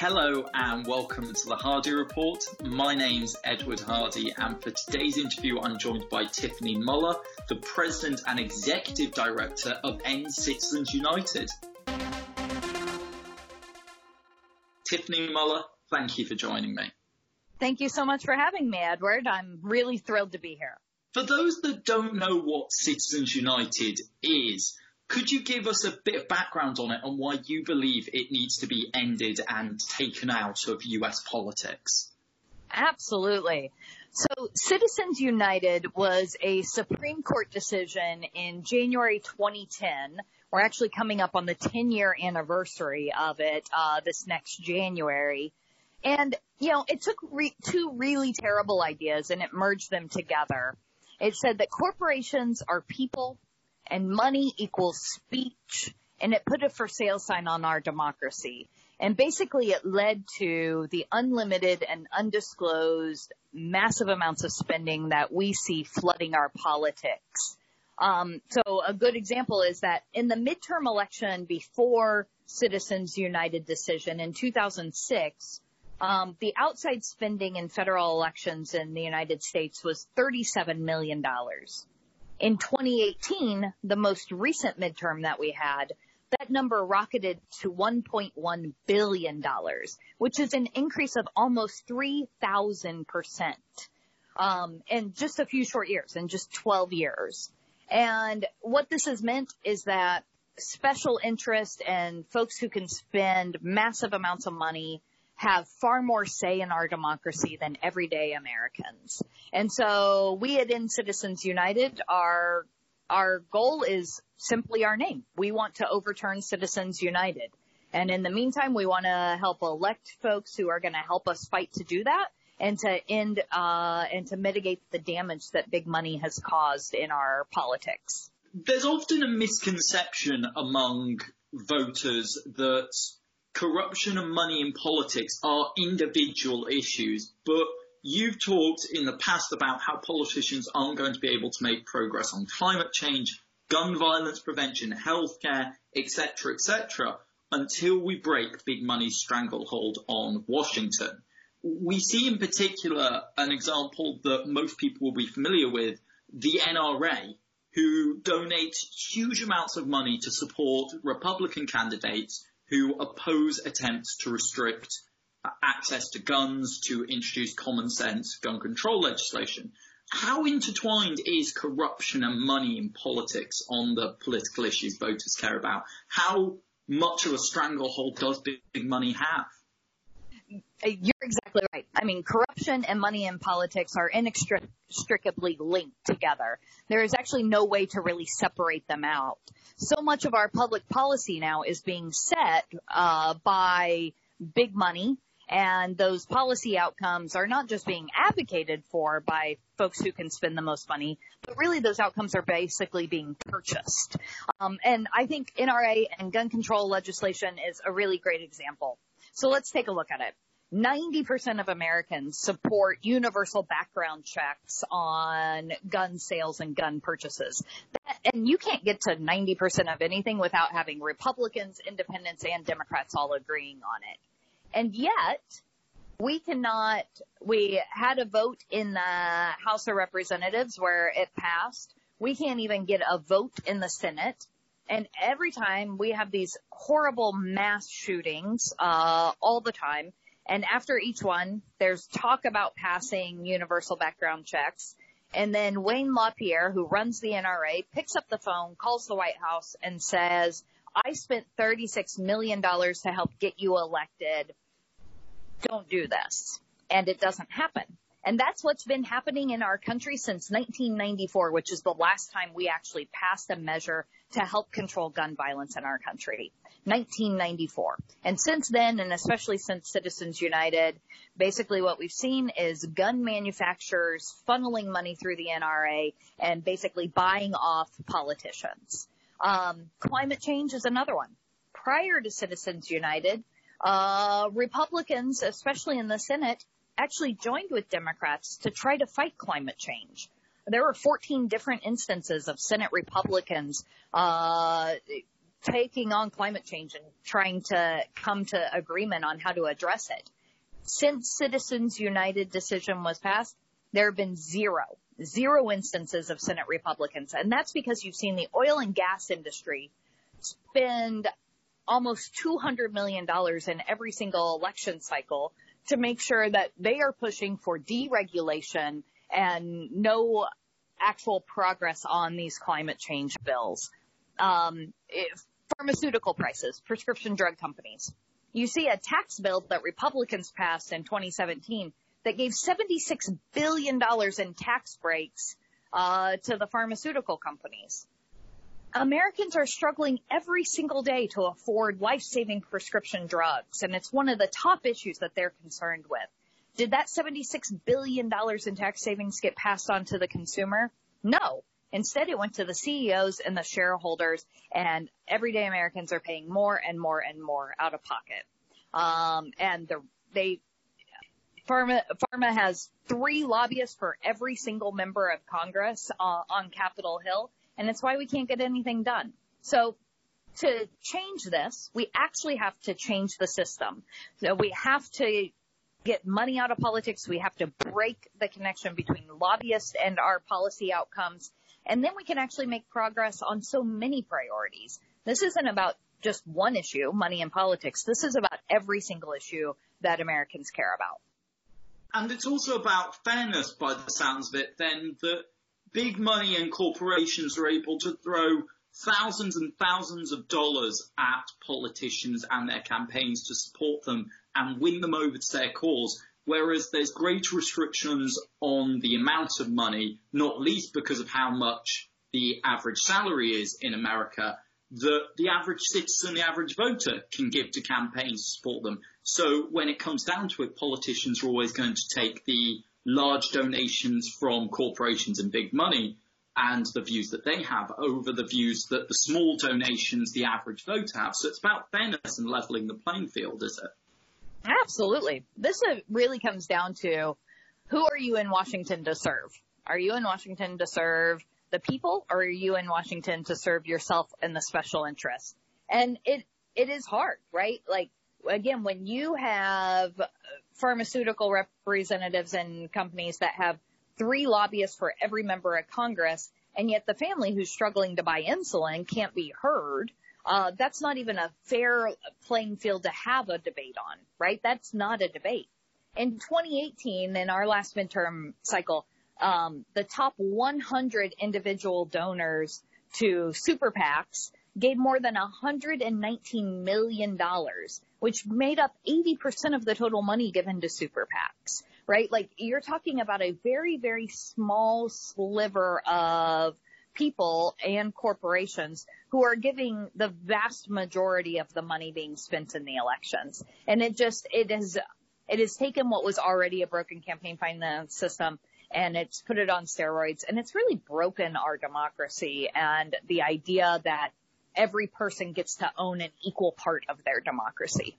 Hello and welcome to the Hardy Report. My name's Edward Hardy, and for today's interview, I'm joined by Tiffany Muller, the President and Executive Director of End Citizens United. Tiffany Muller, thank you for joining me. Thank you so much for having me, Edward. I'm really thrilled to be here. For those that don't know what Citizens United is, could you give us a bit of background on it and why you believe it needs to be ended and taken out of US politics? Absolutely. So Citizens United was a Supreme Court decision in January 2010. We're actually coming up on the 10 year anniversary of it, uh, this next January. And, you know, it took re- two really terrible ideas and it merged them together. It said that corporations are people and money equals speech and it put a for sale sign on our democracy. And basically it led to the unlimited and undisclosed massive amounts of spending that we see flooding our politics. Um, so a good example is that in the midterm election before Citizens United decision in 2006, um, the outside spending in federal elections in the United States was $37 million. In 2018, the most recent midterm that we had, that number rocketed to $1.1 billion, which is an increase of almost 3,000% um, in just a few short years, in just 12 years. And what this has meant is that special interest and folks who can spend massive amounts of money have far more say in our democracy than everyday Americans. And so we at End Citizens United, are our goal is simply our name. We want to overturn Citizens United. And in the meantime, we want to help elect folks who are going to help us fight to do that and to end, uh, and to mitigate the damage that big money has caused in our politics. There's often a misconception among voters that corruption and money in politics are individual issues, but you've talked in the past about how politicians aren't going to be able to make progress on climate change, gun violence prevention, healthcare, etc., etc., until we break big money's stranglehold on Washington. We see in particular an example that most people will be familiar with, the NRA, who donate huge amounts of money to support Republican candidates who oppose attempts to restrict uh, access to guns, to introduce common sense gun control legislation. How intertwined is corruption and money in politics on the political issues voters care about? How much of a stranglehold does big money have? You're exactly right. I mean, corruption and money in politics are inextricably linked together. There is actually no way to really separate them out. So much of our public policy now is being set uh, by big money, and those policy outcomes are not just being advocated for by folks who can spend the most money, but really those outcomes are basically being purchased. Um, and I think NRA and gun control legislation is a really great example. So let's take a look at it. 90% of Americans support universal background checks on gun sales and gun purchases. And you can't get to 90% of anything without having Republicans, independents, and Democrats all agreeing on it. And yet, we cannot, we had a vote in the House of Representatives where it passed. We can't even get a vote in the Senate. And every time we have these horrible mass shootings, uh, all the time, and after each one, there's talk about passing universal background checks. And then Wayne LaPierre, who runs the NRA, picks up the phone, calls the White House and says, I spent $36 million to help get you elected. Don't do this. And it doesn't happen. And that's what's been happening in our country since 1994, which is the last time we actually passed a measure to help control gun violence in our country. 1994. And since then, and especially since Citizens United, basically what we've seen is gun manufacturers funneling money through the NRA and basically buying off politicians. Um, climate change is another one. Prior to Citizens United, uh, Republicans, especially in the Senate, actually joined with Democrats to try to fight climate change there were 14 different instances of Senate Republicans uh, taking on climate change and trying to come to agreement on how to address it. Since Citizens United decision was passed, there have been zero, zero instances of Senate Republicans. And that's because you've seen the oil and gas industry spend almost $200 million in every single election cycle to make sure that they are pushing for deregulation and no actual progress on these climate change bills. Um, pharmaceutical prices, prescription drug companies. You see a tax bill that Republicans passed in 2017 that gave $76 billion in tax breaks uh, to the pharmaceutical companies. Americans are struggling every single day to afford life-saving prescription drugs, and it's one of the top issues that they're concerned with. Did that $76 billion in tax savings get passed on to the consumer? No. Instead, it went to the CEOs and the shareholders, and everyday Americans are paying more and more and more out of pocket. Um, and the, they, Pharma, Pharma has three lobbyists for every single member of Congress uh, on Capitol Hill, and it's why we can't get anything done. So to change this, we actually have to change the system. So we have to get money out of politics. We have to break the connection between lobbyists and our policy outcomes. And then we can actually make progress on so many priorities. This isn't about just one issue, money and politics. This is about every single issue that Americans care about. And it's also about fairness by the sounds of it then that big money and corporations are able to throw thousands and thousands of dollars at politicians and their campaigns to support them and win them over to their cause. Whereas there's greater restrictions on the amount of money, not least because of how much the average salary is in America, that the average citizen, the average voter can give to campaigns to support them. So when it comes down to it, politicians are always going to take the large donations from corporations and big money and the views that they have over the views that the small donations the average voter have. So it's about fairness and leveling the playing field, is it? Absolutely. This uh, really comes down to who are you in Washington to serve? Are you in Washington to serve the people or are you in Washington to serve yourself and the special interests? And it, it is hard, right? Like, again, when you have pharmaceutical representatives and companies that have three lobbyists for every member of Congress, and yet the family who's struggling to buy insulin can't be heard, uh, that's not even a fair playing field to have a debate on, right? That's not a debate. In 2018, in our last midterm cycle, um, the top 100 individual donors to super PACs gave more than 119 million dollars, which made up 80% of the total money given to super PACs, right? Like you're talking about a very, very small sliver of people and corporations who are giving the vast majority of the money being spent in the elections. And it just, it is, it has taken what was already a broken campaign finance system and it's put it on steroids and it's really broken our democracy and the idea that every person gets to own an equal part of their democracy.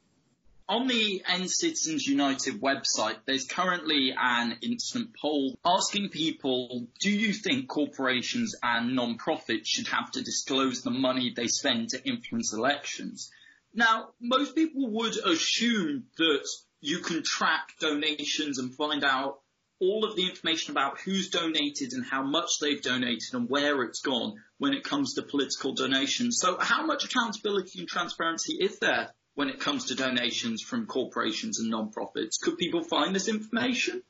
On the End Citizens United website, there's currently an instant poll asking people, do you think corporations and non-profits should have to disclose the money they spend to influence elections? Now, most people would assume that you can track donations and find out all of the information about who's donated and how much they've donated and where it's gone when it comes to political donations. So how much accountability and transparency is there when it comes to donations from corporations and non-profits? Could people find this information?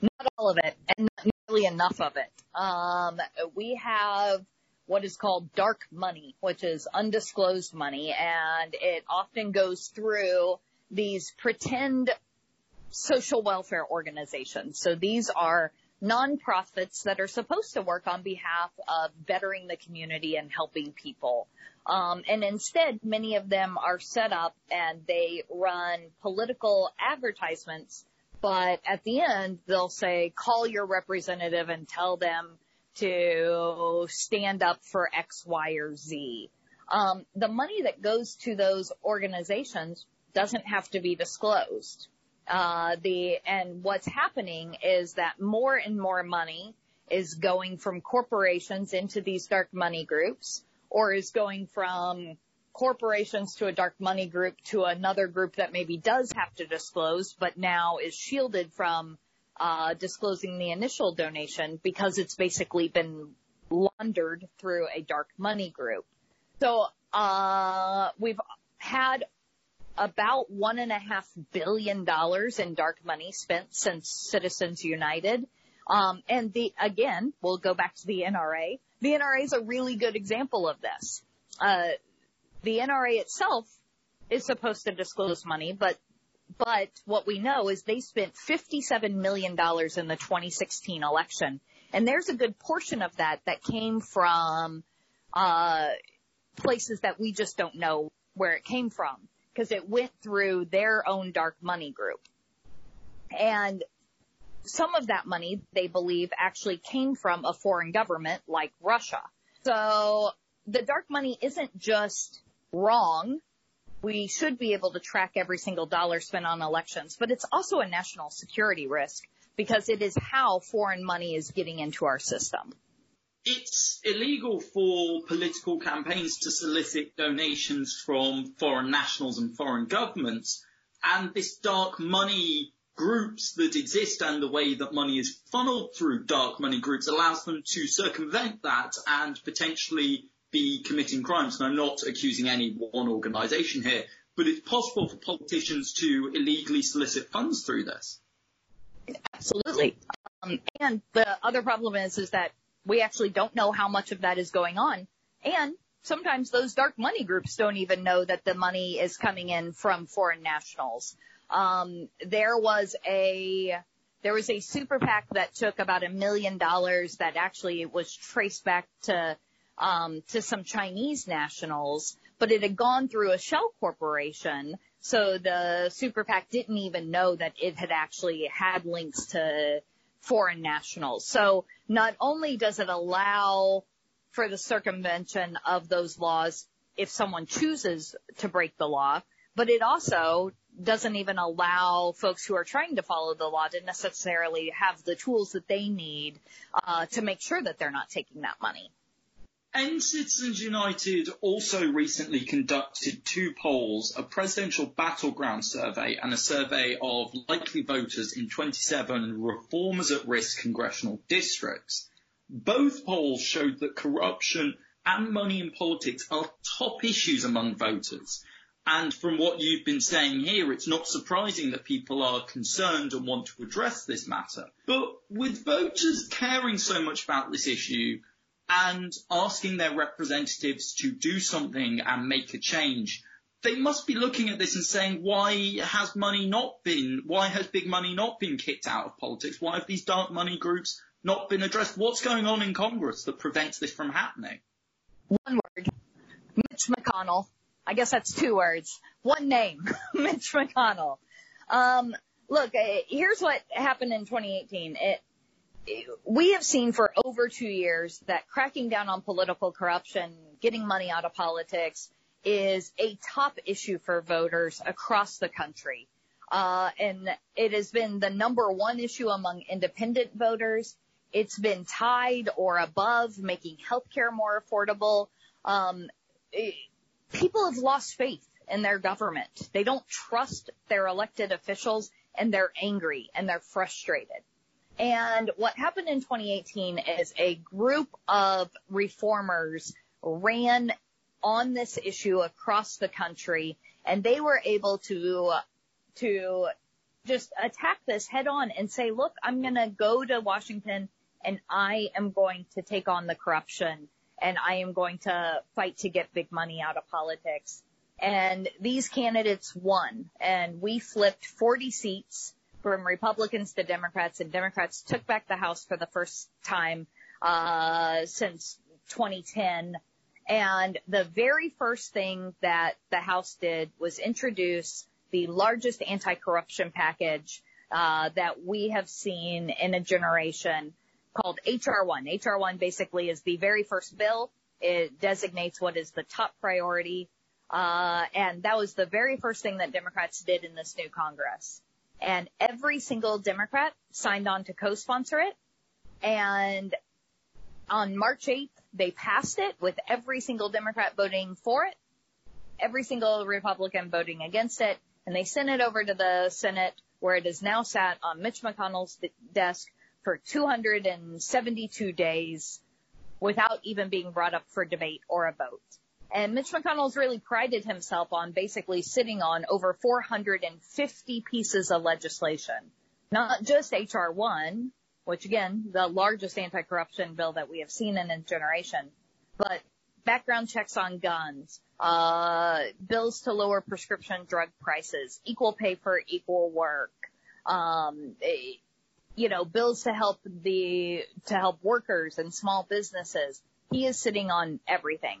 Not all of it, and not nearly enough of it. Um, we have what is called dark money, which is undisclosed money, and it often goes through these pretend social welfare organizations. So these are nonprofits that are supposed to work on behalf of bettering the community and helping people. Um, and instead, many of them are set up and they run political advertisements, but at the end, they'll say, call your representative and tell them to stand up for X, Y, or Z. Um, the money that goes to those organizations doesn't have to be disclosed. Uh, the, and what's happening is that more and more money is going from corporations into these dark money groups or is going from corporations to a dark money group to another group that maybe does have to disclose, but now is shielded from uh, disclosing the initial donation because it's basically been laundered through a dark money group. So uh, we've had about one and a half billion dollars in dark money spent since Citizens United. Um, and the again, we'll go back to the NRA. The NRA is a really good example of this. Uh, the NRA itself is supposed to disclose money, but but what we know is they spent $57 million in the 2016 election. And there's a good portion of that that came from, uh, places that we just don't know where it came from because it went through their own dark money group. And some of that money, they believe, actually came from a foreign government like Russia. So the dark money isn't just wrong. We should be able to track every single dollar spent on elections, but it's also a national security risk because it is how foreign money is getting into our system. It's illegal for political campaigns to solicit donations from foreign nationals and foreign governments, and this dark money groups that exist and the way that money is funneled through dark money groups allows them to circumvent that and potentially be committing crimes. And I'm not accusing any one organisation here, but it's possible for politicians to illegally solicit funds through this. Absolutely. Um, and the other problem is, is that we actually don't know how much of that is going on. And sometimes those dark money groups don't even know that the money is coming in from foreign nationals. Um, there was a, there was a super PAC that took about a million dollars that actually was traced back to um, to some Chinese nationals, but it had gone through a shell corporation. So the super PAC didn't even know that it had actually had links to foreign nationals. So not only does it allow for the circumvention of those laws if someone chooses to break the law, but it also doesn't even allow folks who are trying to follow the law to necessarily have the tools that they need uh, to make sure that they're not taking that money. End Citizens United also recently conducted two polls, a presidential battleground survey and a survey of likely voters in 27 reformers at risk congressional districts. Both polls showed that corruption and money in politics are top issues among voters. And from what you've been saying here, it's not surprising that people are concerned and want to address this matter. But with voters caring so much about this issue, and asking their representatives to do something and make a change, they must be looking at this and saying, why has money not been, why has big money not been kicked out of politics? Why have these dark money groups not been addressed? What's going on in Congress that prevents this from happening? One word. Mitch McConnell. I guess that's two words. One name. Mitch McConnell. Um, look, uh, here's what happened in 2018. It, we have seen for over two years that cracking down on political corruption, getting money out of politics is a top issue for voters across the country. Uh, and it has been the number one issue among independent voters. It's been tied or above making healthcare more affordable. Um, it, people have lost faith in their government. They don't trust their elected officials and they're angry and they're frustrated. And what happened in 2018 is a group of reformers ran on this issue across the country and they were able to, to just attack this head on and say, look, I'm going to go to Washington and I am going to take on the corruption and I am going to fight to get big money out of politics. And these candidates won and we flipped 40 seats from Republicans to Democrats, and Democrats took back the House for the first time uh, since 2010. And the very first thing that the House did was introduce the largest anti-corruption package uh, that we have seen in a generation called HR1. HR1 basically is the very first bill. It designates what is the top priority. Uh, and that was the very first thing that Democrats did in this new Congress and every single Democrat signed on to co-sponsor it. And on March 8th, they passed it with every single Democrat voting for it, every single Republican voting against it, and they sent it over to the Senate where it is now sat on Mitch McConnell's desk for 272 days without even being brought up for debate or a vote. And Mitch McConnell's really prided himself on basically sitting on over 450 pieces of legislation. Not just HR 1, which again, the largest anti-corruption bill that we have seen in a generation, but background checks on guns, uh, bills to lower prescription drug prices, equal pay for equal work, um, eh, you know, bills to help the, to help workers and small businesses. He is sitting on everything.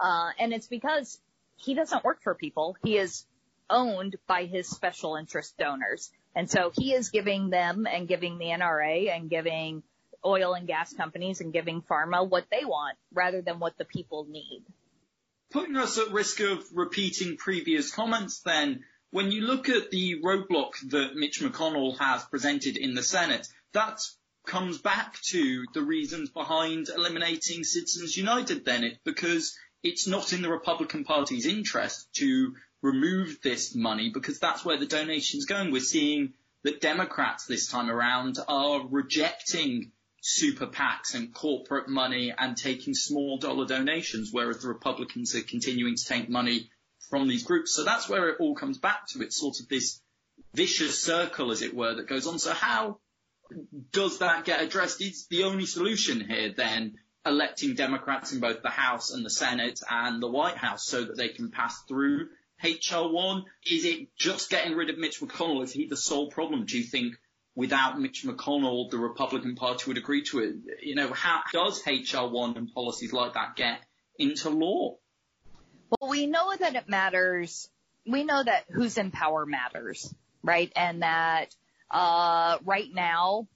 Uh, and it's because he doesn't work for people. He is owned by his special interest donors. And so he is giving them and giving the NRA and giving oil and gas companies and giving pharma what they want rather than what the people need. Putting us at risk of repeating previous comments then, when you look at the roadblock that Mitch McConnell has presented in the Senate, that comes back to the reasons behind eliminating Citizens United then, it, because it's not in the Republican Party's interest to remove this money because that's where the donation's going. We're seeing that Democrats this time around are rejecting super PACs and corporate money and taking small dollar donations, whereas the Republicans are continuing to take money from these groups. So that's where it all comes back to. It's sort of this vicious circle, as it were, that goes on. So how does that get addressed? Is the only solution here then electing Democrats in both the House and the Senate and the White House so that they can pass through HR1? Is it just getting rid of Mitch McConnell? Is he the sole problem? Do you think without Mitch McConnell, the Republican Party would agree to it? You know, how does HR1 and policies like that get into law? Well, we know that it matters. We know that who's in power matters, right? And that, uh, right now,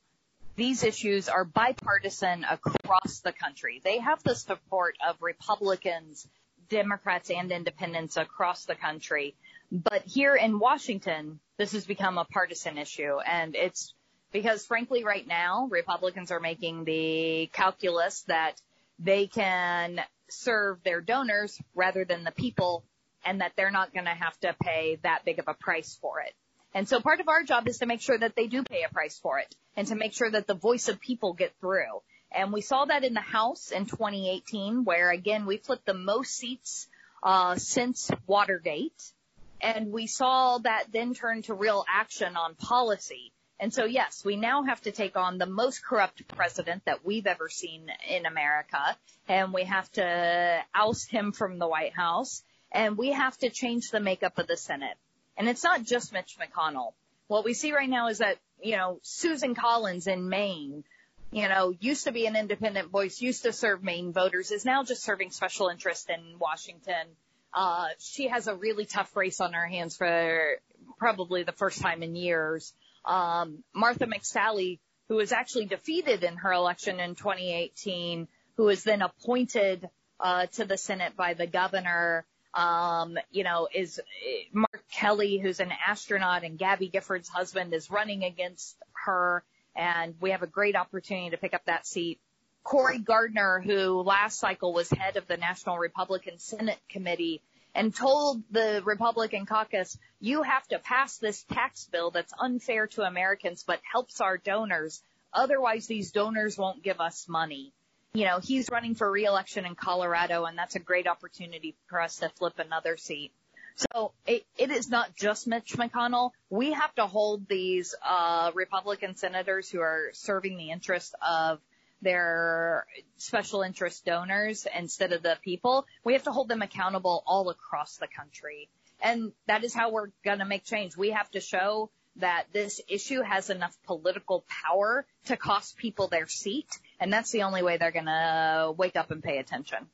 these issues are bipartisan across the country. They have the support of Republicans, Democrats, and independents across the country. But here in Washington, this has become a partisan issue. And it's because frankly, right now, Republicans are making the calculus that they can serve their donors rather than the people and that they're not going to have to pay that big of a price for it. And so part of our job is to make sure that they do pay a price for it and to make sure that the voice of people get through. And we saw that in the House in 2018 where again we flipped the most seats uh, since Watergate. And we saw that then turn to real action on policy. And so yes, we now have to take on the most corrupt president that we've ever seen in America. And we have to oust him from the White House. And we have to change the makeup of the Senate. And it's not just Mitch McConnell. What we see right now is that, you know, Susan Collins in Maine, you know, used to be an independent voice, used to serve Maine voters, is now just serving special interest in Washington. Uh, she has a really tough race on her hands for probably the first time in years. Um, Martha McSally, who was actually defeated in her election in 2018, who was then appointed uh, to the Senate by the governor, um, you know, is Mark Kelly, who's an astronaut, and Gabby Giffords' husband is running against her, and we have a great opportunity to pick up that seat. Cory Gardner, who last cycle was head of the National Republican Senate Committee, and told the Republican caucus, you have to pass this tax bill that's unfair to Americans but helps our donors. Otherwise, these donors won't give us money you know, he's running for reelection in Colorado and that's a great opportunity for us to flip another seat. So it, it is not just Mitch McConnell. We have to hold these, uh, Republican senators who are serving the interest of their special interest donors instead of the people. We have to hold them accountable all across the country. And that is how we're going to make change. We have to show that this issue has enough political power to cost people their seat. And that's the only way they're going to wake up and pay attention.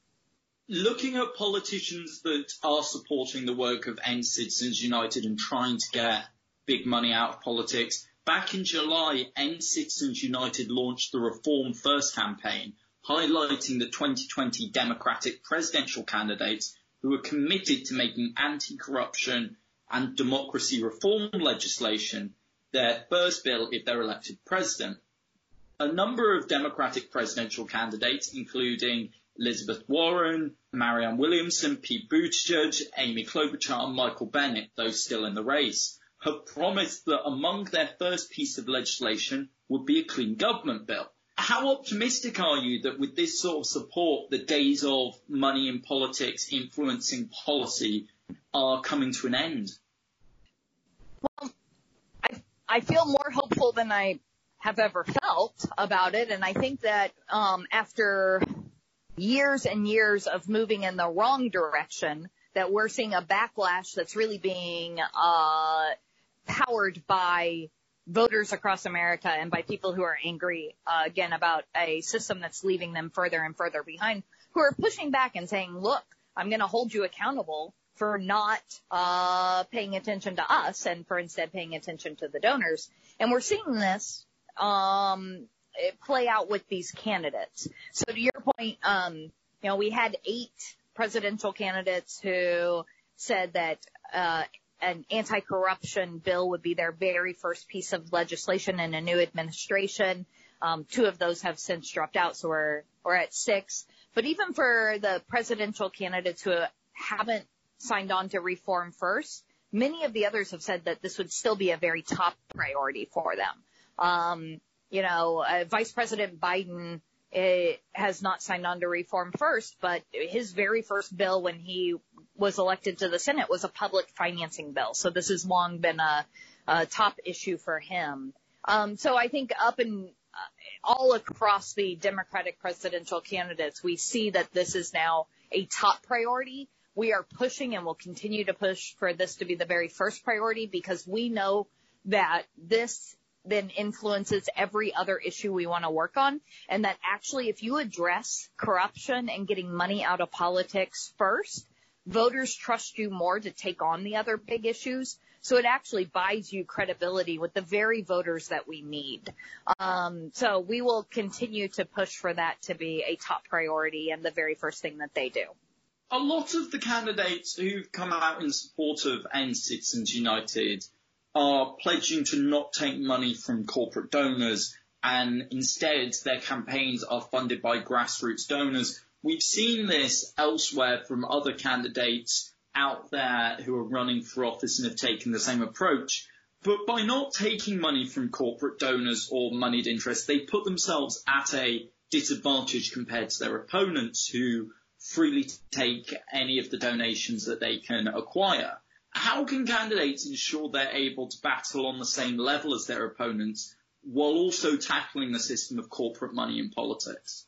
Looking at politicians that are supporting the work of End Citizens United and trying to get big money out of politics, back in July, End Citizens United launched the Reform First campaign, highlighting the 2020 Democratic presidential candidates who are committed to making anti-corruption and democracy reform legislation their first bill if they're elected president. A number of Democratic presidential candidates, including Elizabeth Warren, Marianne Williamson, Pete Buttigieg, Amy Klobuchar and Michael Bennet, those still in the race, have promised that among their first piece of legislation would be a clean government bill. How optimistic are you that with this sort of support, the days of money in politics influencing policy are coming to an end? Well, I, I feel more hopeful than I have ever felt about it. And I think that um, after years and years of moving in the wrong direction, that we're seeing a backlash that's really being uh, powered by voters across America and by people who are angry uh, again about a system that's leaving them further and further behind, who are pushing back and saying, "Look, I'm going to hold you accountable for not uh, paying attention to us and for instead paying attention to the donors." And we're seeing this um, play out with these candidates. So to your point, um, you know, we had eight presidential candidates who said that uh, an anti-corruption bill would be their very first piece of legislation in a new administration. Um, two of those have since dropped out, so we're we're at six. But even for the presidential candidates who haven't signed on to reform first, many of the others have said that this would still be a very top priority for them. Um, you know, uh, Vice President Biden uh, has not signed on to reform first, but his very first bill when he was elected to the Senate was a public financing bill. So this has long been a, a top issue for him. Um, so I think up and uh, all across the Democratic presidential candidates, we see that this is now a top priority. We are pushing and will continue to push for this to be the very first priority because we know that this then influences every other issue we want to work on. And that actually, if you address corruption and getting money out of politics first, voters trust you more to take on the other big issues. So it actually buys you credibility with the very voters that we need. Um, so we will continue to push for that to be a top priority and the very first thing that they do. A lot of the candidates who've come out in support of End Citizens United are pledging to not take money from corporate donors and instead their campaigns are funded by grassroots donors. We've seen this elsewhere from other candidates out there who are running for office and have taken the same approach. But by not taking money from corporate donors or moneyed interests, they put themselves at a disadvantage compared to their opponents who freely take any of the donations that they can acquire. How can candidates ensure they're able to battle on the same level as their opponents while also tackling the system of corporate money in politics?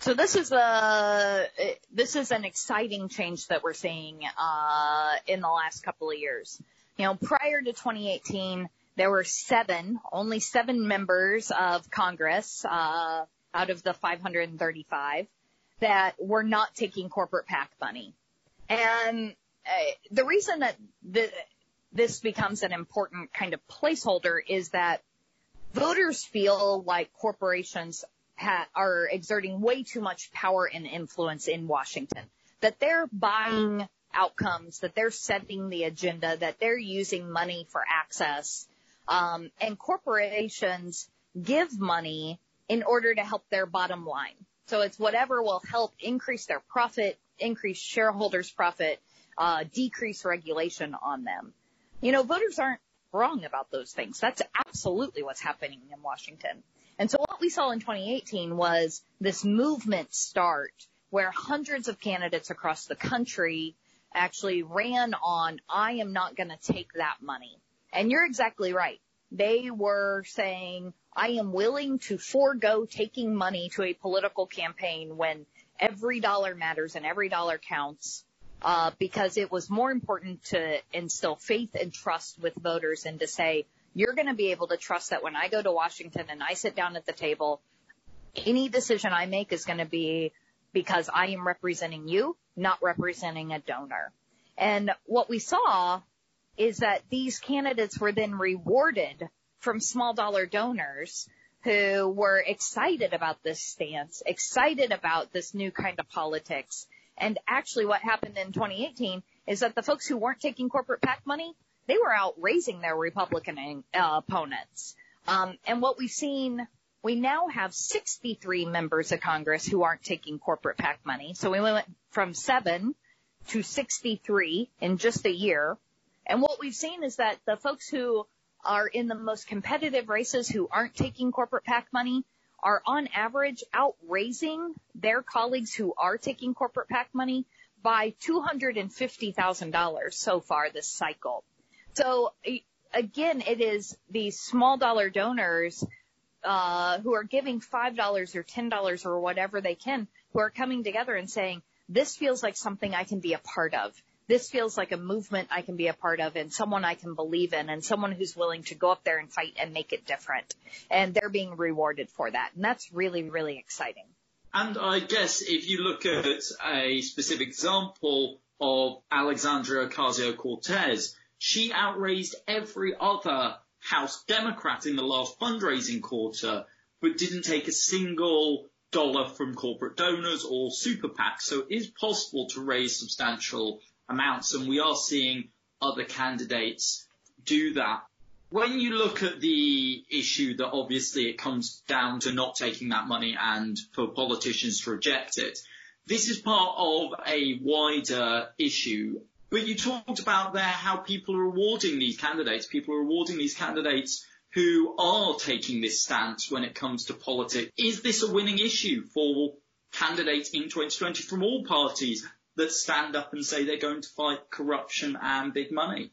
So this is a this is an exciting change that we're seeing uh, in the last couple of years. You know, prior to 2018, there were seven, only seven members of Congress uh, out of the 535 that were not taking corporate PAC money, and uh, the reason that the, this becomes an important kind of placeholder is that voters feel like corporations ha- are exerting way too much power and influence in Washington. That they're buying outcomes, that they're setting the agenda, that they're using money for access. Um, and corporations give money in order to help their bottom line. So it's whatever will help increase their profit, increase shareholders' profit, uh, decrease regulation on them. You know, voters aren't wrong about those things. That's absolutely what's happening in Washington. And so what we saw in 2018 was this movement start where hundreds of candidates across the country actually ran on, I am not going to take that money. And you're exactly right. They were saying, I am willing to forego taking money to a political campaign when every dollar matters and every dollar counts uh, because it was more important to instill faith and trust with voters and to say, you're going to be able to trust that when I go to Washington and I sit down at the table, any decision I make is going to be because I am representing you, not representing a donor. And what we saw is that these candidates were then rewarded from small dollar donors who were excited about this stance, excited about this new kind of politics, and actually what happened in 2018 is that the folks who weren't taking corporate PAC money, they were out raising their Republican uh, opponents. Um, and what we've seen we now have 63 members of Congress who aren't taking corporate PAC money. So we went from seven to 63 in just a year. And what we've seen is that the folks who are in the most competitive races who aren't taking corporate PAC money are on average outraising their colleagues who are taking corporate PAC money by $250,000 so far this cycle. So again, it is these small dollar donors uh, who are giving $5 or $10 or whatever they can who are coming together and saying, this feels like something I can be a part of. This feels like a movement I can be a part of and someone I can believe in and someone who's willing to go up there and fight and make it different. And they're being rewarded for that. And that's really, really exciting. And I guess if you look at a specific example of Alexandria Ocasio-Cortez, she outraised every other House Democrat in the last fundraising quarter, but didn't take a single dollar from corporate donors or super PACs. So it is possible to raise substantial amounts, and we are seeing other candidates do that. When you look at the issue that obviously it comes down to not taking that money and for politicians to reject it, this is part of a wider issue. But you talked about there how people are rewarding these candidates. People are rewarding these candidates who are taking this stance when it comes to politics. Is this a winning issue for candidates in 2020 from all parties that stand up and say they're going to fight corruption and big money?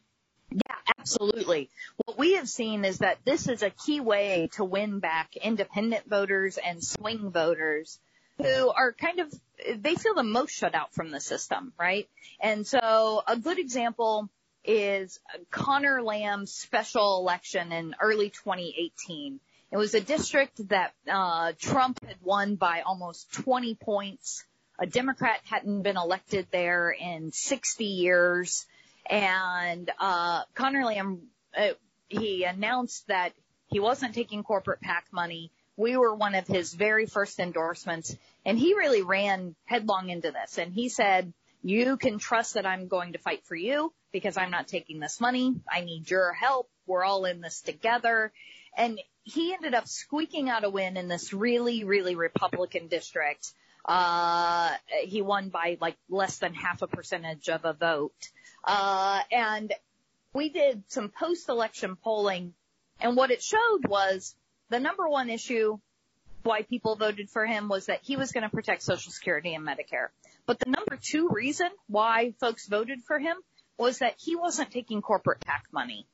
Yeah, absolutely. What we have seen is that this is a key way to win back independent voters and swing voters who are kind of, they feel the most shut out from the system, right? And so a good example is Conor Lamb's special election in early 2018. It was a district that uh, Trump had won by almost 20 points. A Democrat hadn't been elected there in 60 years. And uh, Conor Lamb, uh, he announced that he wasn't taking corporate PAC money. We were one of his very first endorsements, and he really ran headlong into this. And he said, "You can trust that I'm going to fight for you because I'm not taking this money. I need your help. We're all in this together." And he ended up squeaking out a win in this really, really Republican district. Uh, he won by like less than half a percentage of a vote. Uh, and we did some post-election polling, and what it showed was the number one issue why people voted for him was that he was going to protect Social Security and Medicare. But the number two reason why folks voted for him was that he wasn't taking corporate PAC money.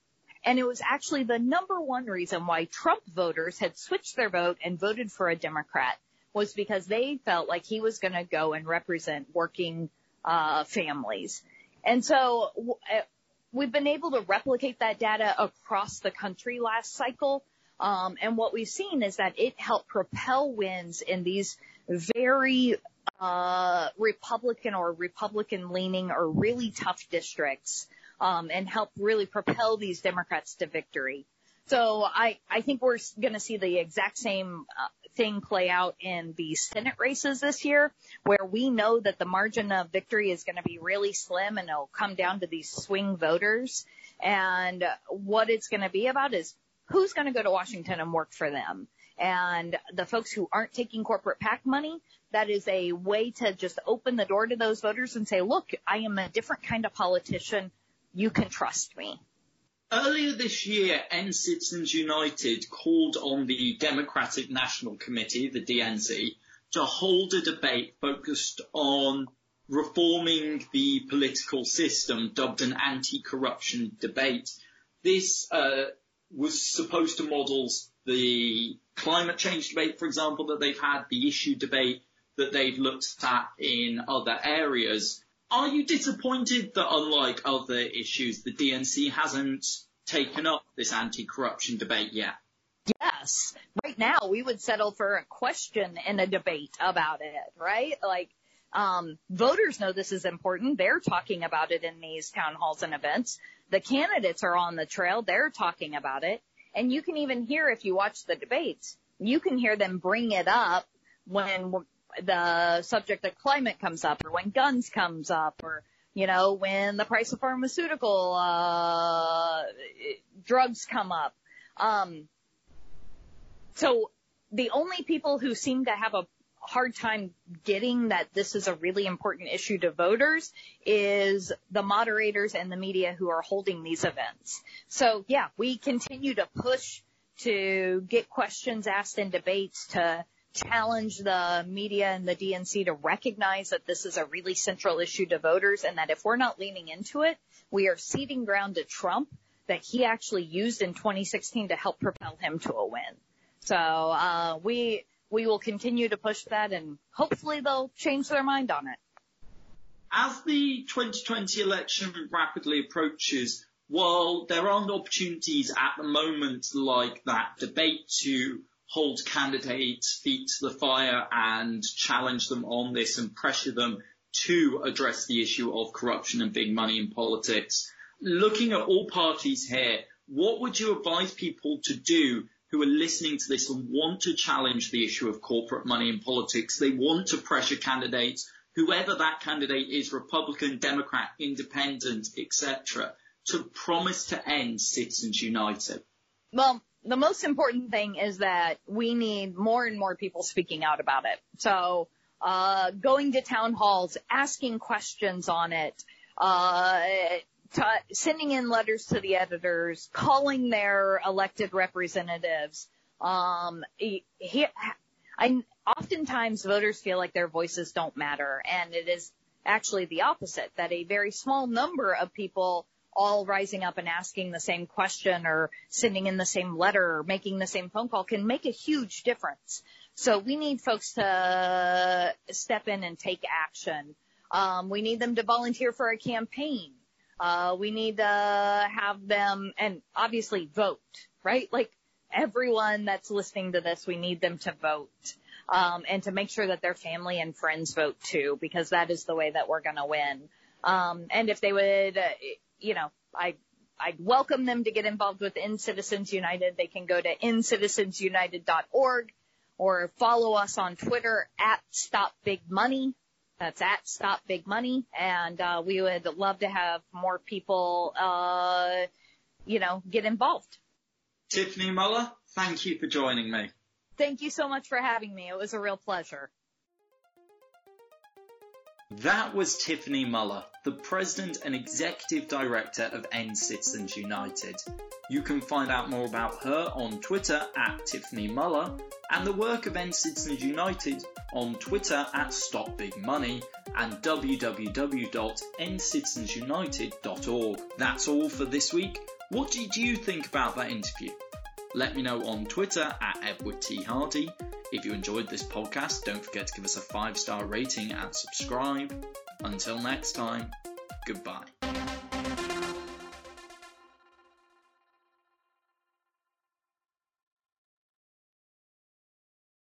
And it was actually the number one reason why Trump voters had switched their vote and voted for a Democrat was because they felt like he was going to go and represent working uh, families. And so uh, we've been able to replicate that data across the country last cycle. Um, and what we've seen is that it helped propel wins in these very uh, Republican or Republican leaning or really tough districts, um, and help really propel these Democrats to victory. So I, I think we're going to see the exact same uh, thing play out in the Senate races this year, where we know that the margin of victory is going to be really slim and it'll come down to these swing voters. And what it's going to be about is who's going to go to Washington and work for them. And the folks who aren't taking corporate PAC money, that is a way to just open the door to those voters and say, look, I am a different kind of politician. You can trust me. Earlier this year, End Citizens United called on the Democratic National Committee, the DNC, to hold a debate focused on reforming the political system, dubbed an anti-corruption debate. This uh, was supposed to model the climate change debate, for example, that they've had, the issue debate that they've looked at in other areas. Are you disappointed that unlike other issues, the DNC hasn't taken up this anti-corruption debate yet? Yes. Right now, we would settle for a question and a debate about it, right? Like, um, voters know this is important. They're talking about it in these town halls and events. The candidates are on the trail. They're talking about it. And you can even hear if you watch the debates, you can hear them bring it up when the subject of climate comes up or when guns comes up or, you know, when the price of pharmaceutical, uh, drugs come up. Um, so the only people who seem to have a hard time getting that this is a really important issue to voters is the moderators and the media who are holding these events. So yeah, we continue to push to get questions asked in debates to challenge the media and the DNC to recognize that this is a really central issue to voters and that if we're not leaning into it, we are ceding ground to Trump that he actually used in 2016 to help propel him to a win. So, uh, we, we will continue to push that and hopefully they'll change their mind on it. As the 2020 election rapidly approaches, while there aren't opportunities at the moment like that debate to hold candidates' feet to the fire and challenge them on this and pressure them to address the issue of corruption and big money in politics. Looking at all parties here, what would you advise people to do who are listening to this and want to challenge the issue of corporate money in politics? They want to pressure candidates, whoever that candidate is, Republican, Democrat, Independent, etc., to promise to end Citizens United. Well, the most important thing is that we need more and more people speaking out about it. So, uh, going to town halls, asking questions on it, uh, t- sending in letters to the editors, calling their elected representatives. Um, he, he, I, oftentimes voters feel like their voices don't matter, and it is actually the opposite, that a very small number of people all rising up and asking the same question or sending in the same letter or making the same phone call can make a huge difference. So we need folks to step in and take action. Um, we need them to volunteer for a campaign. Uh, we need to have them and obviously vote, right? Like everyone that's listening to this, we need them to vote. Um, and to make sure that their family and friends vote too, because that is the way that we're going to win. Um, and if they would, uh, you know, I I'd welcome them to get involved with End Citizens United. They can go to endcitizensunited.org or follow us on Twitter at Stop Big Money. That's at Stop Big Money. And, uh, we would love to have more people, uh, you know, get involved. Tiffany Muller, thank you for joining me. Thank you so much for having me. It was a real pleasure. That was Tiffany Muller, the President and Executive Director of End Citizens United. You can find out more about her on Twitter at Tiffany Muller and the work of End Citizens United on Twitter at Stop Big Money and www.endcitizensunited.org. That's all for this week. What did you think about that interview? Let me know on Twitter at Edward T. Hardy if you enjoyed this podcast, don't forget to give us a five star rating and subscribe. Until next time, goodbye.